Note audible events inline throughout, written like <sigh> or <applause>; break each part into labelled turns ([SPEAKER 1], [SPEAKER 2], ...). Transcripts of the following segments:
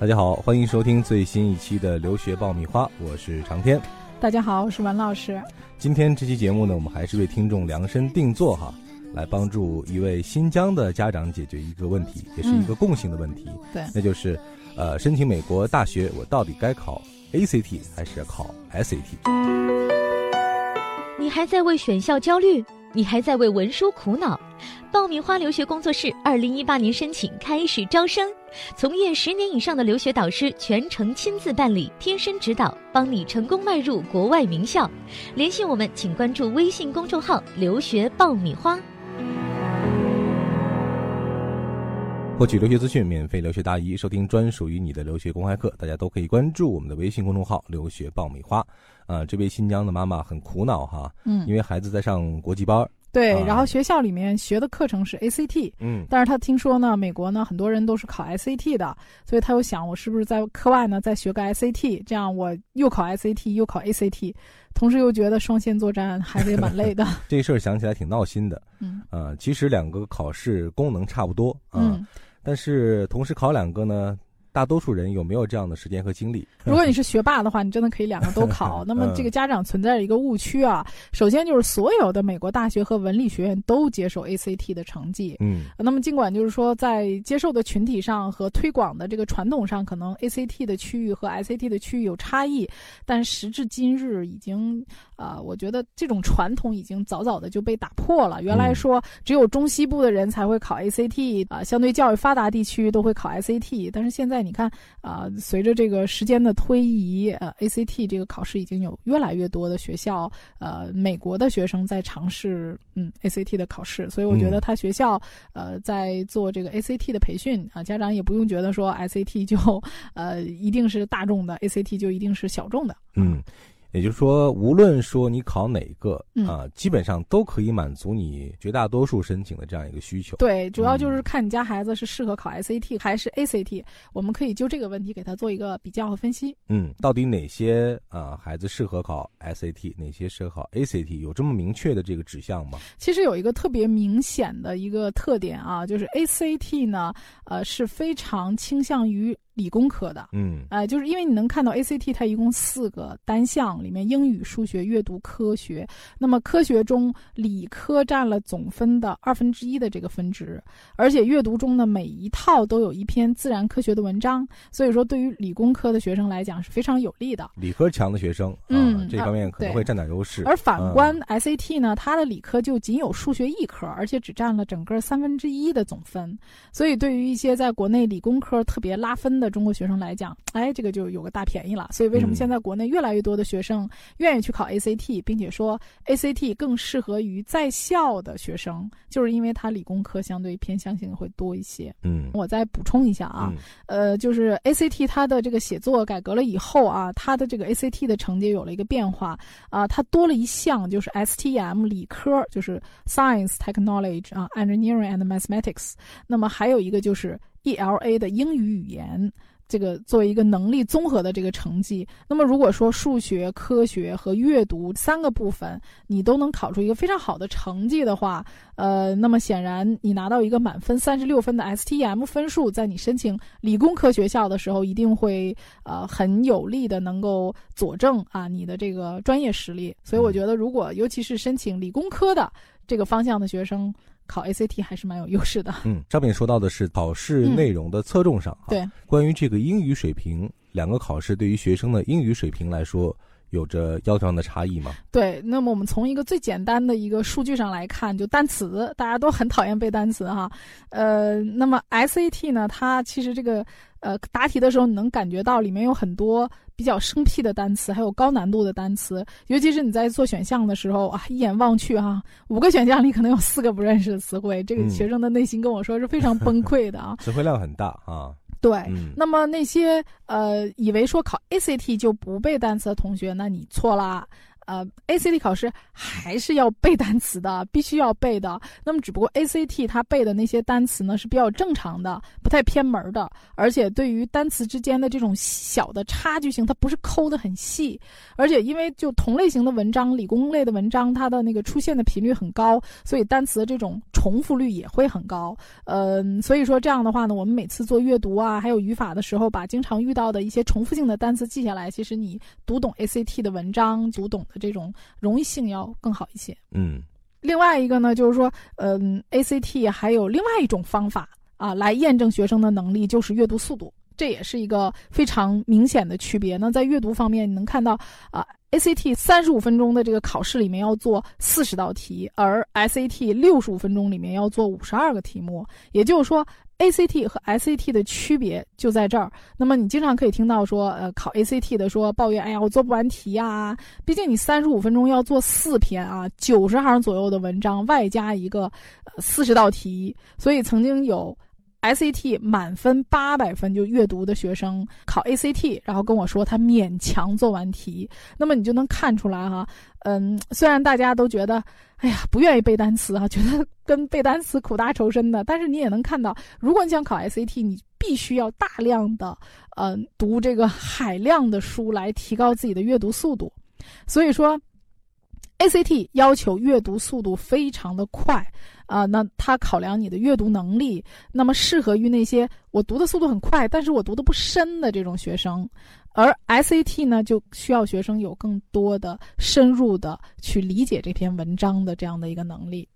[SPEAKER 1] 大家好，欢迎收听最新一期的留学爆米花，我是长天。
[SPEAKER 2] 大家好，我是文老师。
[SPEAKER 1] 今天这期节目呢，我们还是为听众量身定做哈，来帮助一位新疆的家长解决一个问题，也是一个共性的问题。
[SPEAKER 2] 对，
[SPEAKER 1] 那就是，呃，申请美国大学，我到底该考 ACT 还是考 SAT？
[SPEAKER 3] 你还在为选校焦虑？你还在为文书苦恼？爆米花留学工作室二零一八年申请开始招生，从业十年以上的留学导师全程亲自办理，贴身指导，帮你成功迈入国外名校。联系我们，请关注微信公众号“留学爆米花”。
[SPEAKER 1] 获取留学资讯，免费留学答疑，收听专属于你的留学公开课，大家都可以关注我们的微信公众号“留学爆米花”。啊，这位新疆的妈妈很苦恼哈，
[SPEAKER 2] 嗯，
[SPEAKER 1] 因为孩子在上国际班儿，
[SPEAKER 2] 对，
[SPEAKER 1] 啊
[SPEAKER 2] 然后学校里面学的课程是 ACT，
[SPEAKER 1] 嗯
[SPEAKER 2] 但是他听说呢，美国呢很多人都是考 SAT 的，所以他又想，我是不是在课外呢再学个 SAT，这样我又考 SAT 又考 ACT，同时又觉得双线作战还是也蛮累的。<laughs>
[SPEAKER 1] 这事儿想起来挺闹心的。
[SPEAKER 2] 嗯
[SPEAKER 1] 呃，其实两个考试功能差不多啊，
[SPEAKER 2] 嗯，
[SPEAKER 1] 但是同时考两个呢，大多数人有没有这样的时间和精力？
[SPEAKER 2] 如果你是学霸的话，你真的可以两个都考。<laughs> 那么这个家长存在着一个误区啊，首先就是所有的美国大学和文理学院都接受 ACT 的成绩，
[SPEAKER 1] 嗯
[SPEAKER 2] 那么，尽管就是说，在接受的群体上和推广的这个传统上，可能 ACT 的区域和 SAT 的区域有差异，但时至今日，已经啊、我觉得这种传统已经早早的就被打破了。原来说只有中西部的人才会考 ACT 啊、相对教育发达地区都会考 SAT，但是现在你看啊、随着这个时间的推移，呃，ACT 这个考试已经有越来越多的学校，呃，美国的学生在尝试嗯 ACT 的考试，所以我觉得
[SPEAKER 1] 嗯
[SPEAKER 2] 他学校。呃，在做这个 ACT 的培训啊，家长也不用觉得说 SAT 就呃一定是大众的，ACT 就一定是小众的。
[SPEAKER 1] 嗯，也就是说，无论说你考哪个
[SPEAKER 2] 嗯
[SPEAKER 1] 啊、基本上都可以满足你绝大多数申请的这样一个需求。
[SPEAKER 2] 对，主要
[SPEAKER 1] 嗯
[SPEAKER 2] 就是看你家孩子是适合考 SAT 还是 ACT，我们可以就这个问题给他做一个比较和分析。
[SPEAKER 1] 嗯，到底哪些啊、孩子适合考 SAT，哪些适合考 ACT，有这么明确的这个指向吗？
[SPEAKER 2] 其实有一个特别明显的一个特点啊，就是 ACT 呢，呃是非常倾向于理工科的。
[SPEAKER 1] 嗯
[SPEAKER 2] 呃，就是因为你能看到 ACT 它一共四个单项，里面英语、数学、阅读、科学。那么科学中，理科占了总分的二分之一的这个分值，而且阅读中的，每一套都有一篇自然科学的文章，所以说对于理工科的学生来讲是非常有利的。
[SPEAKER 1] 理科强的学生啊，
[SPEAKER 2] 嗯
[SPEAKER 1] 这方面可能会占点优势。
[SPEAKER 2] 而反观
[SPEAKER 1] 嗯
[SPEAKER 2] SAT 呢，它的理科就仅有数学一科，而且只占了整个三分之一的总分。所以对于一些在国内理工科特别拉分的中国学生来讲，哎，这个就有个大便宜了。所以为什么
[SPEAKER 1] 嗯
[SPEAKER 2] 现在国内越来越多的学生愿意去考 ACT，并且说 ACT 更适合于在校的学生，就是因为它理工科相对偏向性会多一些。
[SPEAKER 1] 嗯
[SPEAKER 2] 我再补充一下啊，
[SPEAKER 1] 嗯
[SPEAKER 2] 呃，就是 ACT 它的这个写作改革了以后啊，它的这个 ACT 的成绩有了一个变化啊，它多了一项就是 STM 理科，就是 Science Technology 啊，Engineering and Mathematics。那么还有一个就是 ELA 的英语语言。这个作为一个能力综合的这个成绩，那么如果说数学、科学和阅读三个部分你都能考出一个非常好的成绩的话，呃，那么显然你拿到一个满分三十六分的 STEM 分数，在你申请理工科学校的时候，一定会呃很有力的能够佐证啊你的这个专业实力。所以我觉得，如果尤其是申请理工科的这个方向的学生，考 ACT 还是蛮有优势的。
[SPEAKER 1] 嗯，上面说到的是考试内容的侧重上、嗯
[SPEAKER 2] 对，
[SPEAKER 1] 关于这个英语水平，两个考试对于学生的英语水平来说，有着要求上的差异吗？
[SPEAKER 2] 对，那么我们从一个最简单的一个数据上来看，就单词，大家都很讨厌背单词哈。呃，那么 SAT 呢，它其实这个呃答题的时候，你能感觉到里面有很多比较生僻的单词，还有高难度的单词。尤其是你在做选项的时候啊，一眼望去哈、五个选项里可能有四个不认识的词汇，这个
[SPEAKER 1] 嗯
[SPEAKER 2] 学生的内心跟我说是非常崩溃的啊。<laughs> <laughs>
[SPEAKER 1] 词汇量很大啊。
[SPEAKER 2] 对，
[SPEAKER 1] 嗯
[SPEAKER 2] 那么那些呃以为说考 ACT 就不背单词的同学，那你错啦。呃，ACT 考试还是要背单词的，必须要背的。那么只不过 ACT 它背的那些单词呢是比较正常的，不太偏门的，而且对于单词之间的这种小的差距性，它不是抠的很细，而且因为就同类型的文章，理工类的文章，它的那个出现的频率很高，所以单词的这种重复率也会很高。嗯，所以说这样的话呢，我们每次做阅读啊，还有语法的时候，把经常遇到的一些重复性的单词记下来，其实你读懂 ACT 的文章，读懂这种容易性要更好一些。
[SPEAKER 1] 嗯。
[SPEAKER 2] 另外一个呢，就是说，嗯，ACT 还有另外一种方法啊，来验证学生的能力，就是阅读速度，这也是一个非常明显的区别。那在阅读方面，你能看到啊，ACT 三十五分钟的这个考试里面要做四十道题，而 SAT 六十五分钟里面要做五十二个题目，也就是说。ACT 和 SAT 的区别就在这儿。那么你经常可以听到说，呃，考 ACT 的说抱怨，哎呀，我做不完题呀。毕竟你三十五分钟要做四篇啊，九十行左右的文章，外加一个四十道题。所以曾经有 SAT 满分八百分就阅读的学生考 ACT，然后跟我说他勉强做完题。那么你就能看出来哈，嗯，虽然大家都觉得。哎呀，不愿意背单词啊，觉得跟背单词苦大仇深的。但是你也能看到，如果你想考 SAT，你必须要大量的，嗯，读这个海量的书来提高自己的阅读速度。所以说，ACT 要求阅读速度非常的快啊，那它考量你的阅读能力，那么适合于那些我读的速度很快，但是我读的不深的这种学生。而 SAT 呢，就需要学生有更多的深入的去理解这篇文章的这样的一个能力。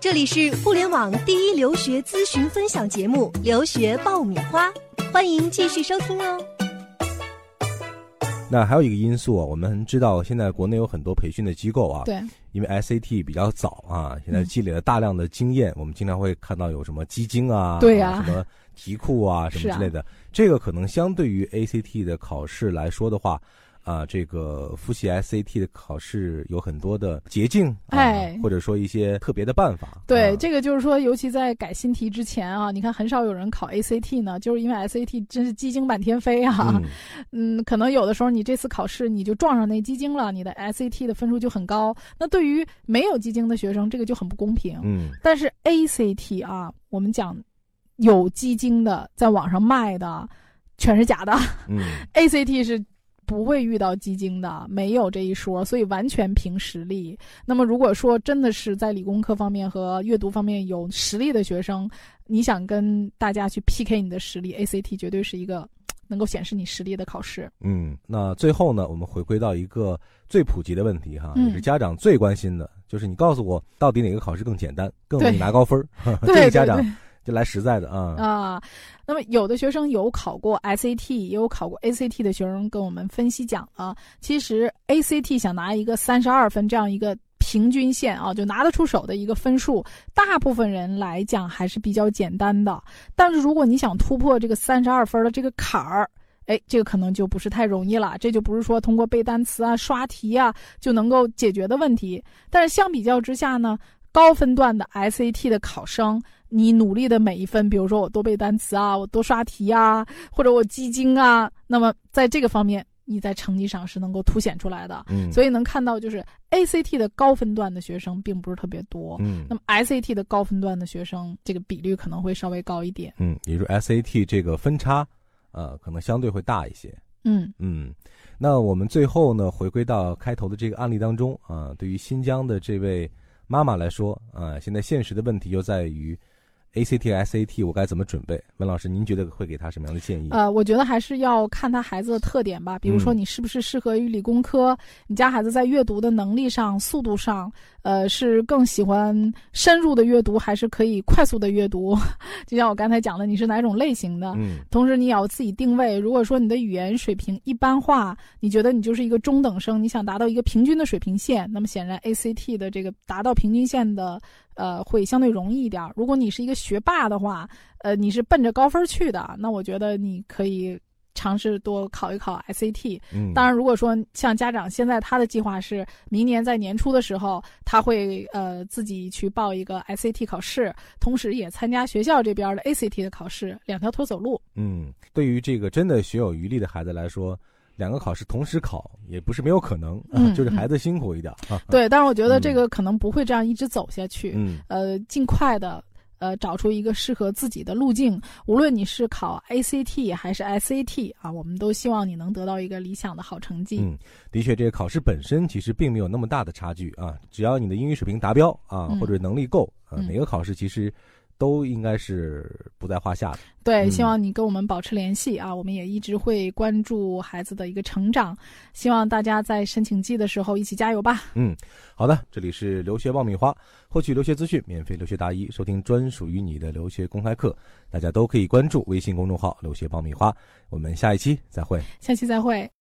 [SPEAKER 4] 这里是互联网第一留学咨询分享节目《留学爆米花》，欢迎继续收听哦。
[SPEAKER 1] 那还有一个因素啊，我们知道现在国内有很多培训的机构啊，
[SPEAKER 2] 对，
[SPEAKER 1] 因为 SAT 比较早啊，现在积累了大量的经验，我们经常会看到有什么基金啊，
[SPEAKER 2] 对呀，
[SPEAKER 1] 什么。题库啊，什么之类的，这个可能相对于 ACT 的考试来说的话，啊，这个复习 SAT 的考试有很多的捷径，
[SPEAKER 2] 哎，
[SPEAKER 1] 或者说一些特别的办法。
[SPEAKER 2] 对，这个就是说，尤其在改新题之前啊，你看很少有人考 ACT 呢，就是因为 SAT 真是鸡精满天飞啊。嗯，可能有的时候你这次考试你就撞上那鸡精了，你的 SAT 的分数就很高。那对于没有鸡精的学生，这个就很不公平。
[SPEAKER 1] 嗯，
[SPEAKER 2] 但是 ACT 啊，我们讲。有鸡精的在网上卖的，全是假的。
[SPEAKER 1] 嗯
[SPEAKER 2] ，ACT 是不会遇到基金的，没有这一说，所以完全凭实力。那么，如果说真的是在理工科方面和阅读方面有实力的学生，你想跟大家去 PK 你的实力，ACT 绝对是一个 <tsk> 能够显示你实力的考试。
[SPEAKER 1] 嗯，那最后呢，我们回归到一个最普及的问题哈，也是家长最关心的，就是你告诉我到底哪个考试更简单，更容易拿高分？<laughs> 这个家长。就来实在的啊
[SPEAKER 2] 啊！那么有的学生有考过 SAT，也有考过 ACT 的学生跟我们分析讲了，其实 ACT 想拿一个三十二分这样一个平均线啊，就拿得出手的一个分数，大部分人来讲还是比较简单的。但是如果你想突破这个三十二分的这个坎儿，哎，这个可能就不是太容易了。这就不是说通过背单词啊、刷题啊就能够解决的问题。但是相比较之下呢，高分段的 SAT 的考生。你努力的每一分，比如说我多背单词啊，我多刷题啊，或者我基金啊，那么在这个方面，你在成绩上是能够凸显出来的。
[SPEAKER 1] 嗯，
[SPEAKER 2] 所以能看到就是 ACT 的高分段的学生并不是特别多。
[SPEAKER 1] 嗯，
[SPEAKER 2] 那么 SAT 的高分段的学生，这个比率可能会稍微高一点。
[SPEAKER 1] 嗯，也就是 SAT 这个分差，呃，可能相对会大一些。
[SPEAKER 2] 嗯
[SPEAKER 1] 嗯，那我们最后呢，回归到开头的这个案例当中啊，对于新疆的这位妈妈来说啊，现在现实的问题就在于。ACT、SAT，我该怎么准备？文老师，您觉得会给他什么样的建议？
[SPEAKER 2] 呃，我觉得还是要看他孩子的特点吧。比如说，你是不是适合于理工科？你家孩子在阅读的能力上、速度上，呃，是更喜欢深入的阅读，还是可以快速的阅读？<laughs> 就像我刚才讲的，你是哪种类型的？
[SPEAKER 1] 嗯。
[SPEAKER 2] 同时，你也要自己定位。如果说你的语言水平一般化，你觉得你就是一个中等生，你想达到一个平均的水平线，那么显然 ACT 的这个达到平均线的。呃，会相对容易一点。如果你是一个学霸的话，呃，你是奔着高分去的，那我觉得你可以尝试多考一考 SAT。
[SPEAKER 1] 嗯，
[SPEAKER 2] 当然，如果说像家长现在他的计划是明年在年初的时候，他会呃自己去报一个 SAT 考试，同时也参加学校这边的 ACT 的考试，两条腿走路。
[SPEAKER 1] 嗯，对于这个真的学有余力的孩子来说。两个考试同时考也不是没有可能啊，就是孩子辛苦一点啊。
[SPEAKER 2] 对，但是我觉得这个可能不会这样一直走下去。
[SPEAKER 1] 嗯，
[SPEAKER 2] 呃，尽快的，呃找出一个适合自己的路径。无论你是考 ACT 还是 SAT 啊，我们都希望你能得到一个理想的好成绩。
[SPEAKER 1] 嗯，的确，这个考试本身其实并没有那么大的差距啊，只要你的英语水平达标啊，或者能力够啊，哪个考试其实。都应该是不在话下的。
[SPEAKER 2] 对，希望你跟我们保持联系啊！我们也一直会关注孩子的一个成长，希望大家在申请季的时候一起加油吧。
[SPEAKER 1] 嗯，好的，这里是留学爆米花，获取留学资讯，免费留学答疑，收听专属于你的留学公开课，大家都可以关注微信公众号“留学爆米花”。我们下一期再会，
[SPEAKER 2] 下期再会。